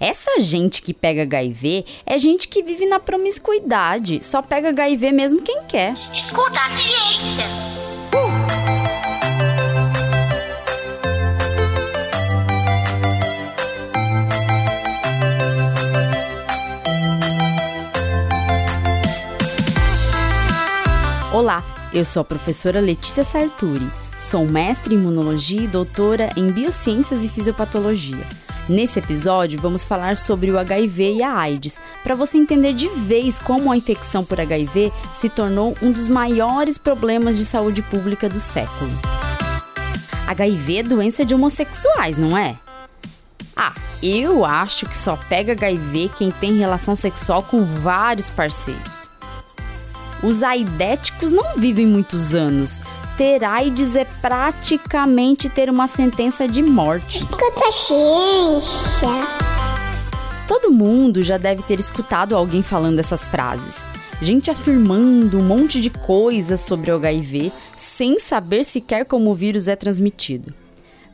Essa gente que pega HIV é gente que vive na promiscuidade. Só pega HIV mesmo quem quer. Escuta a ciência. Olá, eu sou a professora Letícia Sarturi. Sou mestre em imunologia e doutora em biociências e fisiopatologia. Nesse episódio, vamos falar sobre o HIV e a AIDS, para você entender de vez como a infecção por HIV se tornou um dos maiores problemas de saúde pública do século. HIV é doença de homossexuais, não é? Ah, eu acho que só pega HIV quem tem relação sexual com vários parceiros. Os aidéticos não vivem muitos anos, ter AIDS é praticamente ter uma sentença de morte. Escuta ciência. Todo mundo já deve ter escutado alguém falando essas frases. Gente afirmando um monte de coisas sobre o HIV sem saber sequer como o vírus é transmitido.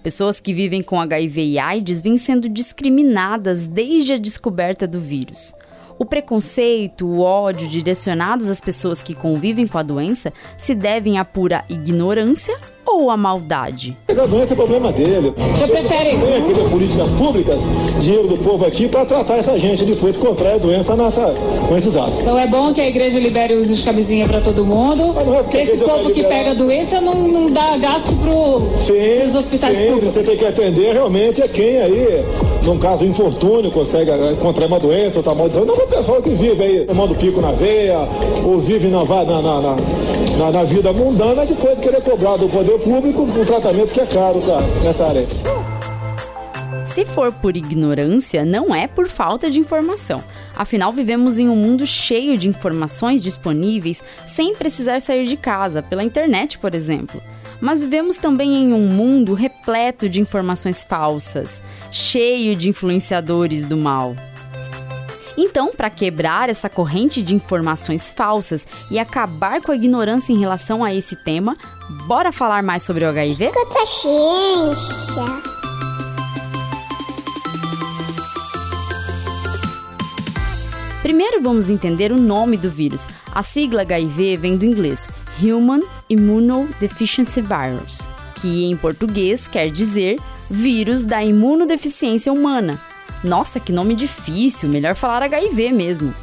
Pessoas que vivem com HIV e AIDS vêm sendo discriminadas desde a descoberta do vírus. O preconceito, o ódio direcionados às pessoas que convivem com a doença se devem à pura ignorância ou à maldade? A doença é problema dele. Você prefere? Tem aqui políticas públicas, dinheiro do povo aqui para tratar essa gente depois que contrai a doença nessa, com esses ácidos. Então é bom que a igreja libere os de camisinha para todo mundo. Não é porque a Esse povo que pega a doença não, não dá gasto Sim, pros hospitais sim, públicos. Você tem que atender realmente é quem aí, num caso infortúnio, consegue eh, contrair uma doença ou tá mal. Não, o pessoal que vive aí tomando pico na veia, ou vive na, na, na, na, na- vida mundana, depois querer cobrar do poder público um tratamento que é caro tá, nessa área. Se for por ignorância, não é por falta de informação. Afinal, vivemos em um mundo cheio de informações disponíveis sem precisar sair de casa, pela internet, por exemplo. Mas vivemos também em um mundo repleto de informações falsas, cheio de influenciadores do mal. Então, para quebrar essa corrente de informações falsas e acabar com a ignorância em relação a esse tema, bora falar mais sobre o HIV? Escuta ciência. Primeiro vamos entender o nome do vírus. A sigla HIV vem do inglês Human Immunodeficiency Virus, que em português quer dizer vírus da imunodeficiência humana. Nossa, que nome difícil, melhor falar HIV mesmo.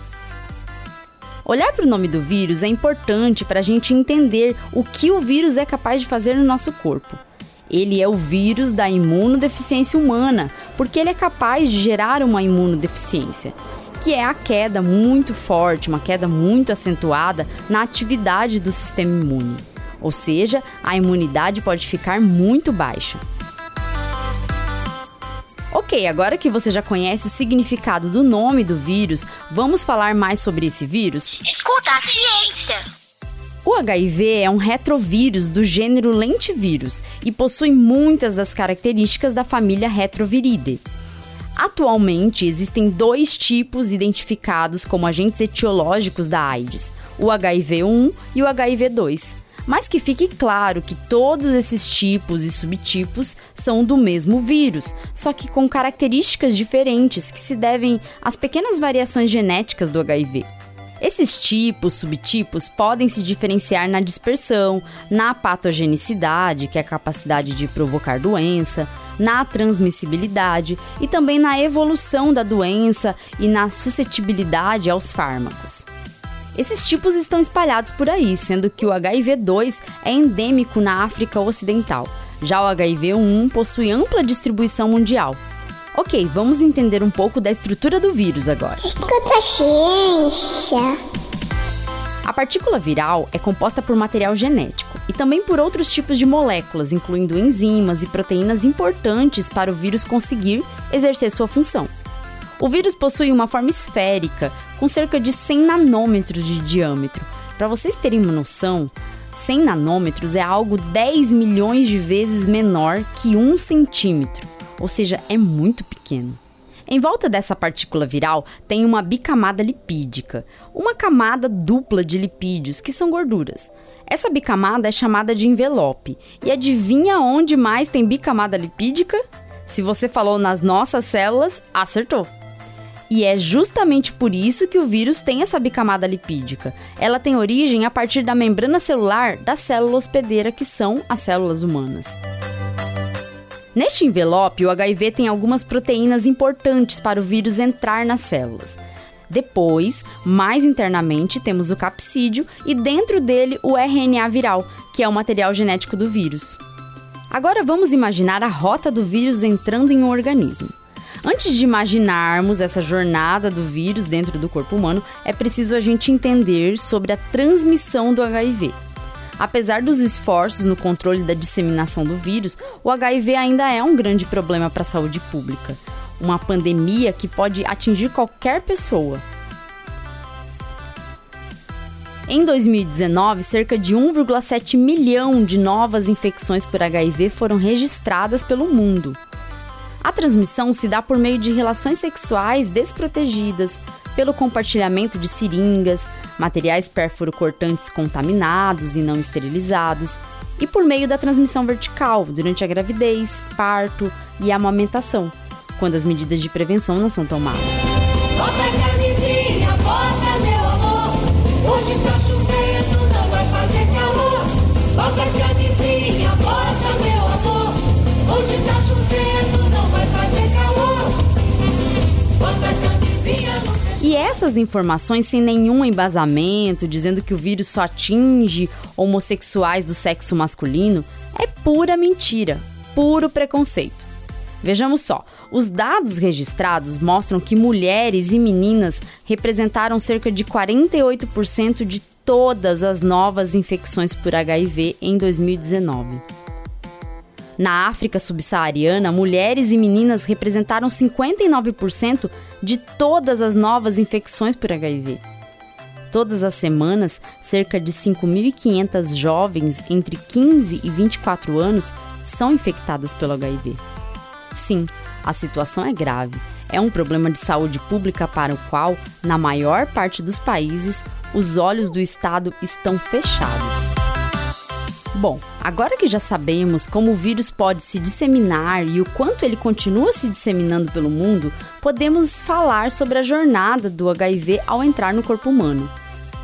Olhar para o nome do vírus é importante para a gente entender o que o vírus é capaz de fazer no nosso corpo. Ele é o vírus da imunodeficiência humana, porque ele é capaz de gerar uma imunodeficiência, que é a queda muito forte, uma queda muito acentuada na atividade do sistema imune. Ou seja, a imunidade pode ficar muito baixa. Ok, agora que você já conhece o significado do nome do vírus, vamos falar mais sobre esse vírus? Escuta a ciência. O HIV é um retrovírus do gênero lentivírus e possui muitas das características da família Retroviridae. Atualmente, existem dois tipos identificados como agentes etiológicos da AIDS, o HIV-1 e o HIV-2. Mas que fique claro que todos esses tipos e subtipos são do mesmo vírus, só que com características diferentes que se devem às pequenas variações genéticas do HIV. Esses tipos, subtipos podem se diferenciar na dispersão, na patogenicidade, que é a capacidade de provocar doença, na transmissibilidade e também na evolução da doença e na suscetibilidade aos fármacos. Esses tipos estão espalhados por aí, sendo que o HIV-2 é endêmico na África Ocidental. Já o HIV-1 possui ampla distribuição mundial. Ok, vamos entender um pouco da estrutura do vírus agora. Escuta ciência. A partícula viral é composta por material genético e também por outros tipos de moléculas, incluindo enzimas e proteínas importantes para o vírus conseguir exercer sua função. O vírus possui uma forma esférica, com cerca de 100 nanômetros de diâmetro. Para vocês terem uma noção, 100 nanômetros é algo 10 milhões de vezes menor que 1 centímetro, ou seja, é muito pequeno. Em volta dessa partícula viral tem uma bicamada lipídica, uma camada dupla de lipídios, que são gorduras. Essa bicamada é chamada de envelope. E adivinha onde mais tem bicamada lipídica? Se você falou nas nossas células, acertou. E é justamente por isso que o vírus tem essa bicamada lipídica. Ela tem origem a partir da membrana celular da célula hospedeira, que são as células humanas. Neste envelope, o HIV tem algumas proteínas importantes para o vírus entrar nas células. Depois, mais internamente, temos o capsídio e dentro dele o RNA viral, que é o material genético do vírus. Agora vamos imaginar a rota do vírus entrando em um organismo. Antes de imaginarmos essa jornada do vírus dentro do corpo humano, é preciso a gente entender sobre a transmissão do HIV. Apesar dos esforços no controle da disseminação do vírus, o HIV ainda é um grande problema para a saúde pública. Uma pandemia que pode atingir qualquer pessoa. Em 2019, cerca de 1,7 milhão de novas infecções por HIV foram registradas pelo mundo. A transmissão se dá por meio de relações sexuais desprotegidas, pelo compartilhamento de seringas, materiais pérfuro-cortantes contaminados e não esterilizados, e por meio da transmissão vertical durante a gravidez, parto e a amamentação, quando as medidas de prevenção não são tomadas. Essas informações, sem nenhum embasamento, dizendo que o vírus só atinge homossexuais do sexo masculino, é pura mentira, puro preconceito. Vejamos só, os dados registrados mostram que mulheres e meninas representaram cerca de 48% de todas as novas infecções por HIV em 2019. Na África subsaariana, mulheres e meninas representaram 59% de todas as novas infecções por HIV. Todas as semanas, cerca de 5.500 jovens entre 15 e 24 anos são infectadas pelo HIV. Sim, a situação é grave. É um problema de saúde pública para o qual, na maior parte dos países, os olhos do Estado estão fechados. Bom, agora que já sabemos como o vírus pode se disseminar e o quanto ele continua se disseminando pelo mundo, podemos falar sobre a jornada do HIV ao entrar no corpo humano.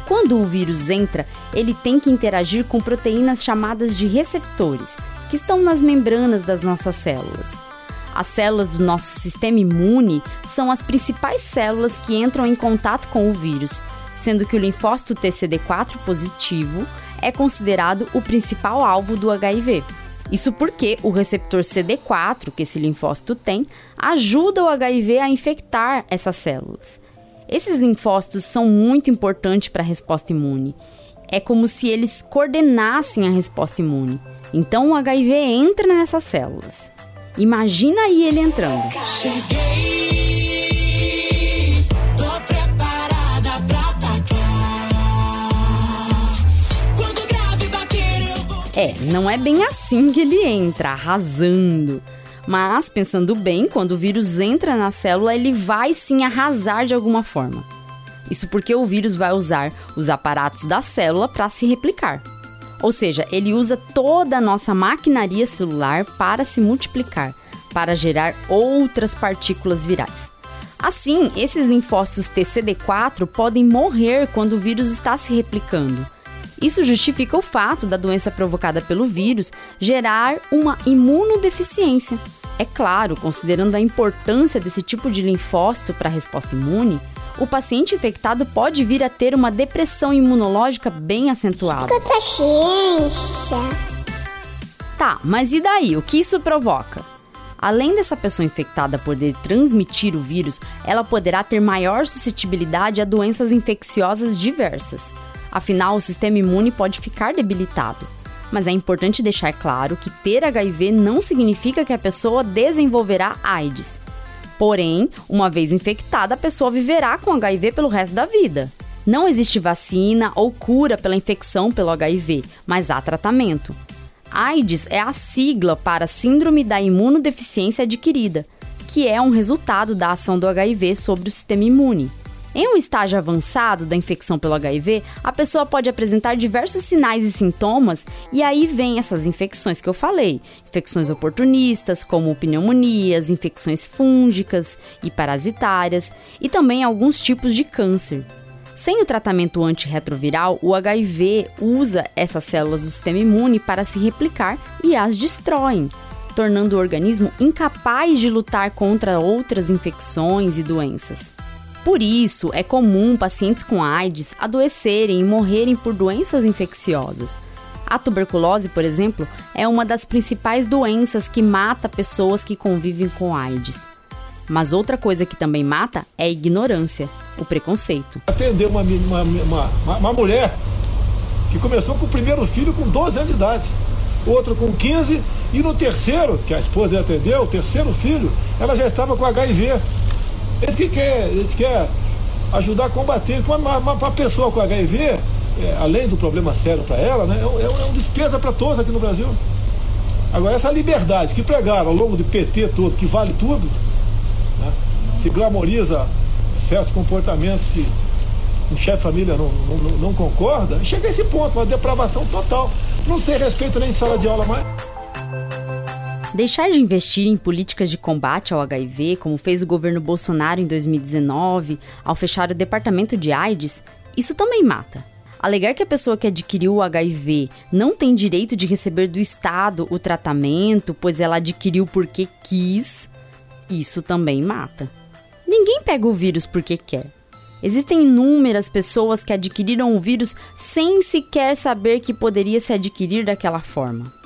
Quando o vírus entra, ele tem que interagir com proteínas chamadas de receptores, que estão nas membranas das nossas células. As células do nosso sistema imune são as principais células que entram em contato com o vírus, sendo que o linfócito TCD4 positivo é considerado o principal alvo do HIV. Isso porque o receptor CD4 que esse linfócito tem ajuda o HIV a infectar essas células. Esses linfócitos são muito importantes para a resposta imune. É como se eles coordenassem a resposta imune. Então o HIV entra nessas células. Imagina aí ele entrando. Cheguei. É, não é bem assim que ele entra, arrasando. Mas, pensando bem, quando o vírus entra na célula, ele vai sim arrasar de alguma forma. Isso porque o vírus vai usar os aparatos da célula para se replicar. Ou seja, ele usa toda a nossa maquinaria celular para se multiplicar, para gerar outras partículas virais. Assim, esses linfócitos TCD4 podem morrer quando o vírus está se replicando isso justifica o fato da doença provocada pelo vírus gerar uma imunodeficiência. É claro, considerando a importância desse tipo de linfócito para a resposta imune, o paciente infectado pode vir a ter uma depressão imunológica bem acentuada. Tá, mas e daí? O que isso provoca? Além dessa pessoa infectada poder transmitir o vírus, ela poderá ter maior suscetibilidade a doenças infecciosas diversas. Afinal, o sistema imune pode ficar debilitado. Mas é importante deixar claro que ter HIV não significa que a pessoa desenvolverá AIDS. Porém, uma vez infectada, a pessoa viverá com HIV pelo resto da vida. Não existe vacina ou cura pela infecção pelo HIV, mas há tratamento. AIDS é a sigla para Síndrome da Imunodeficiência Adquirida, que é um resultado da ação do HIV sobre o sistema imune. Em um estágio avançado da infecção pelo HIV, a pessoa pode apresentar diversos sinais e sintomas, e aí vem essas infecções que eu falei: infecções oportunistas, como pneumonias, infecções fúngicas e parasitárias, e também alguns tipos de câncer. Sem o tratamento antirretroviral, o HIV usa essas células do sistema imune para se replicar e as destroem, tornando o organismo incapaz de lutar contra outras infecções e doenças. Por isso, é comum pacientes com AIDS adoecerem e morrerem por doenças infecciosas. A tuberculose, por exemplo, é uma das principais doenças que mata pessoas que convivem com AIDS. Mas outra coisa que também mata é a ignorância, o preconceito. Atender uma, uma, uma, uma mulher que começou com o primeiro filho com 12 anos de idade, outro com 15, e no terceiro, que a esposa atendeu, o terceiro filho, ela já estava com HIV. Ele que quer, ele quer ajudar a combater. Uma, uma, uma pessoa com HIV, é, além do problema sério para ela, né, é, é, um despesa para todos aqui no Brasil. Agora, essa liberdade que pregaram ao longo do PT todo, que vale tudo, né, se glamoriza certos comportamentos que um chefe de família não, não, não concorda, chega a esse ponto, uma depravação total. Não sei respeito nem em sala de aula mais. Deixar de investir em políticas de combate ao HIV, como fez o governo Bolsonaro em 2019, ao fechar o departamento de AIDS, isso também mata. Alegar que a pessoa que adquiriu o HIV não tem direito de receber do Estado o tratamento, pois ela adquiriu porque quis, isso também mata. Ninguém pega o vírus porque quer. Existem inúmeras pessoas que adquiriram o vírus sem sequer saber que poderia se adquirir daquela forma.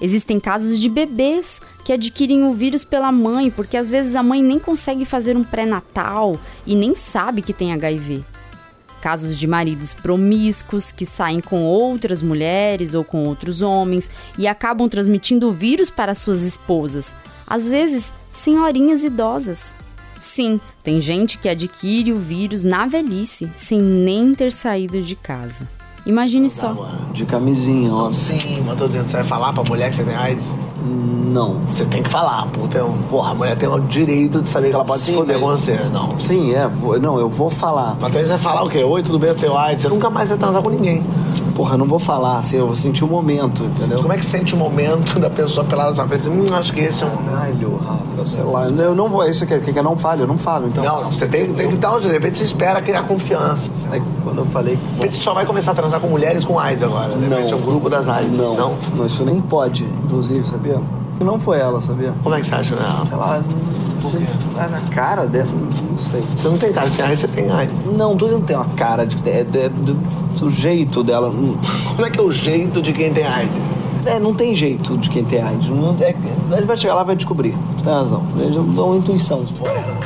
Existem casos de bebês que adquirem o vírus pela mãe, porque às vezes a mãe nem consegue fazer um pré-natal e nem sabe que tem HIV. Casos de maridos promíscuos que saem com outras mulheres ou com outros homens e acabam transmitindo o vírus para suas esposas, às vezes senhorinhas idosas. Sim, tem gente que adquire o vírus na velhice, sem nem ter saído de casa. Imagine só. De camisinha, ó. Sim, mas tô dizendo, você vai falar pra mulher que você tem AIDS? Não. Você tem que falar, puta. Porra, a mulher tem o direito de saber que ela pode Sim, se foder mas- com você. Não. Sim, é. vou- não, eu vou falar. Mas talvez você vai falar o quê? Oi, tudo bem, eu tenho AIDS. Você nunca mais vai transar com ninguém. Porra, não vou falar, assim, eu vou sentir o momento, entendeu? Como é que sente o momento da pessoa pelada na sua frente? Hum, acho que esse é um... Caralho, Rafa, sei lá. Eu não vou. Isso que, que eu não falo, eu não falo, então. Não, não, você tem, tem que dar um De repente você espera criar confiança. É, quando eu falei. De repente você só vai começar a transar com mulheres com AIDS agora. De repente é um grupo das AIDS. Não, não? não, isso nem pode, inclusive, sabia? Não foi ela, sabia? Como é que você acha, né? Sei lá, não mas a cara dela, não, não sei. Você não tem cara de AIDS, você tem AIDS. Não, não dizendo que tem uma cara de. É, é, do- jeito dela. não- Como é que é o jeito de quem tem AIDS? É, não tem jeito de quem tem AIDS. Não, é, a gente vai chegar lá e vai descobrir. Tem razão. Eu dou uma intuição. É.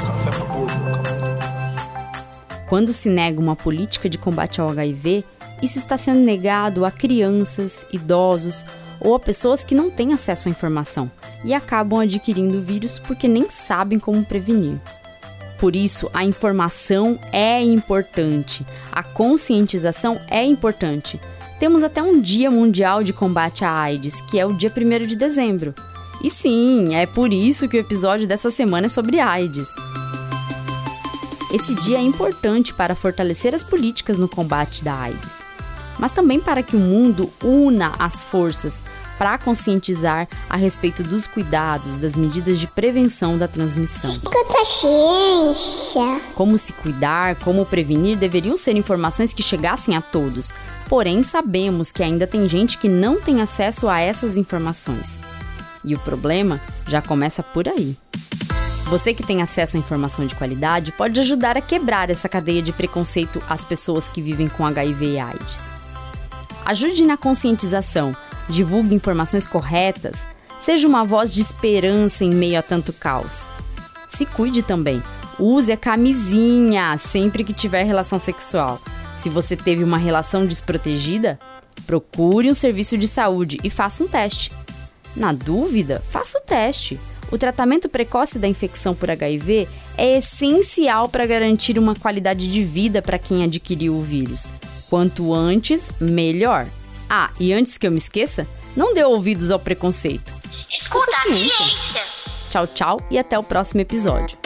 Quando se nega uma política de combate ao HIV, isso está sendo negado a crianças, idosos ou a pessoas que não têm acesso à informação e acabam adquirindo o vírus porque nem sabem como prevenir. Por isso, a informação é importante, a conscientização é importante. Temos até um Dia Mundial de Combate à AIDS, que é o dia 1 de dezembro. E sim, é por isso que o episódio dessa semana é sobre AIDS. Esse dia é importante para fortalecer as políticas no combate da AIDS, mas também para que o mundo una as forças para conscientizar a respeito dos cuidados, das medidas de prevenção da transmissão. Contra a ciência. Como se cuidar, como prevenir deveriam ser informações que chegassem a todos. Porém, sabemos que ainda tem gente que não tem acesso a essas informações. E o problema já começa por aí. Você que tem acesso à informação de qualidade pode ajudar a quebrar essa cadeia de preconceito às pessoas que vivem com HIV e AIDS. Ajude na conscientização, divulgue informações corretas, seja uma voz de esperança em meio a tanto caos. Se cuide também. Use a camisinha sempre que tiver relação sexual. Se você teve uma relação desprotegida, procure um serviço de saúde e faça um teste. Na dúvida, faça o teste. O tratamento precoce da infecção por HIV é essencial para garantir uma qualidade de vida para quem adquiriu o vírus. Quanto antes, melhor. Ah, e antes que eu me esqueça, não dê ouvidos ao preconceito. Escuta a ciência. ciência. Tchau, tchau e até o próximo episódio.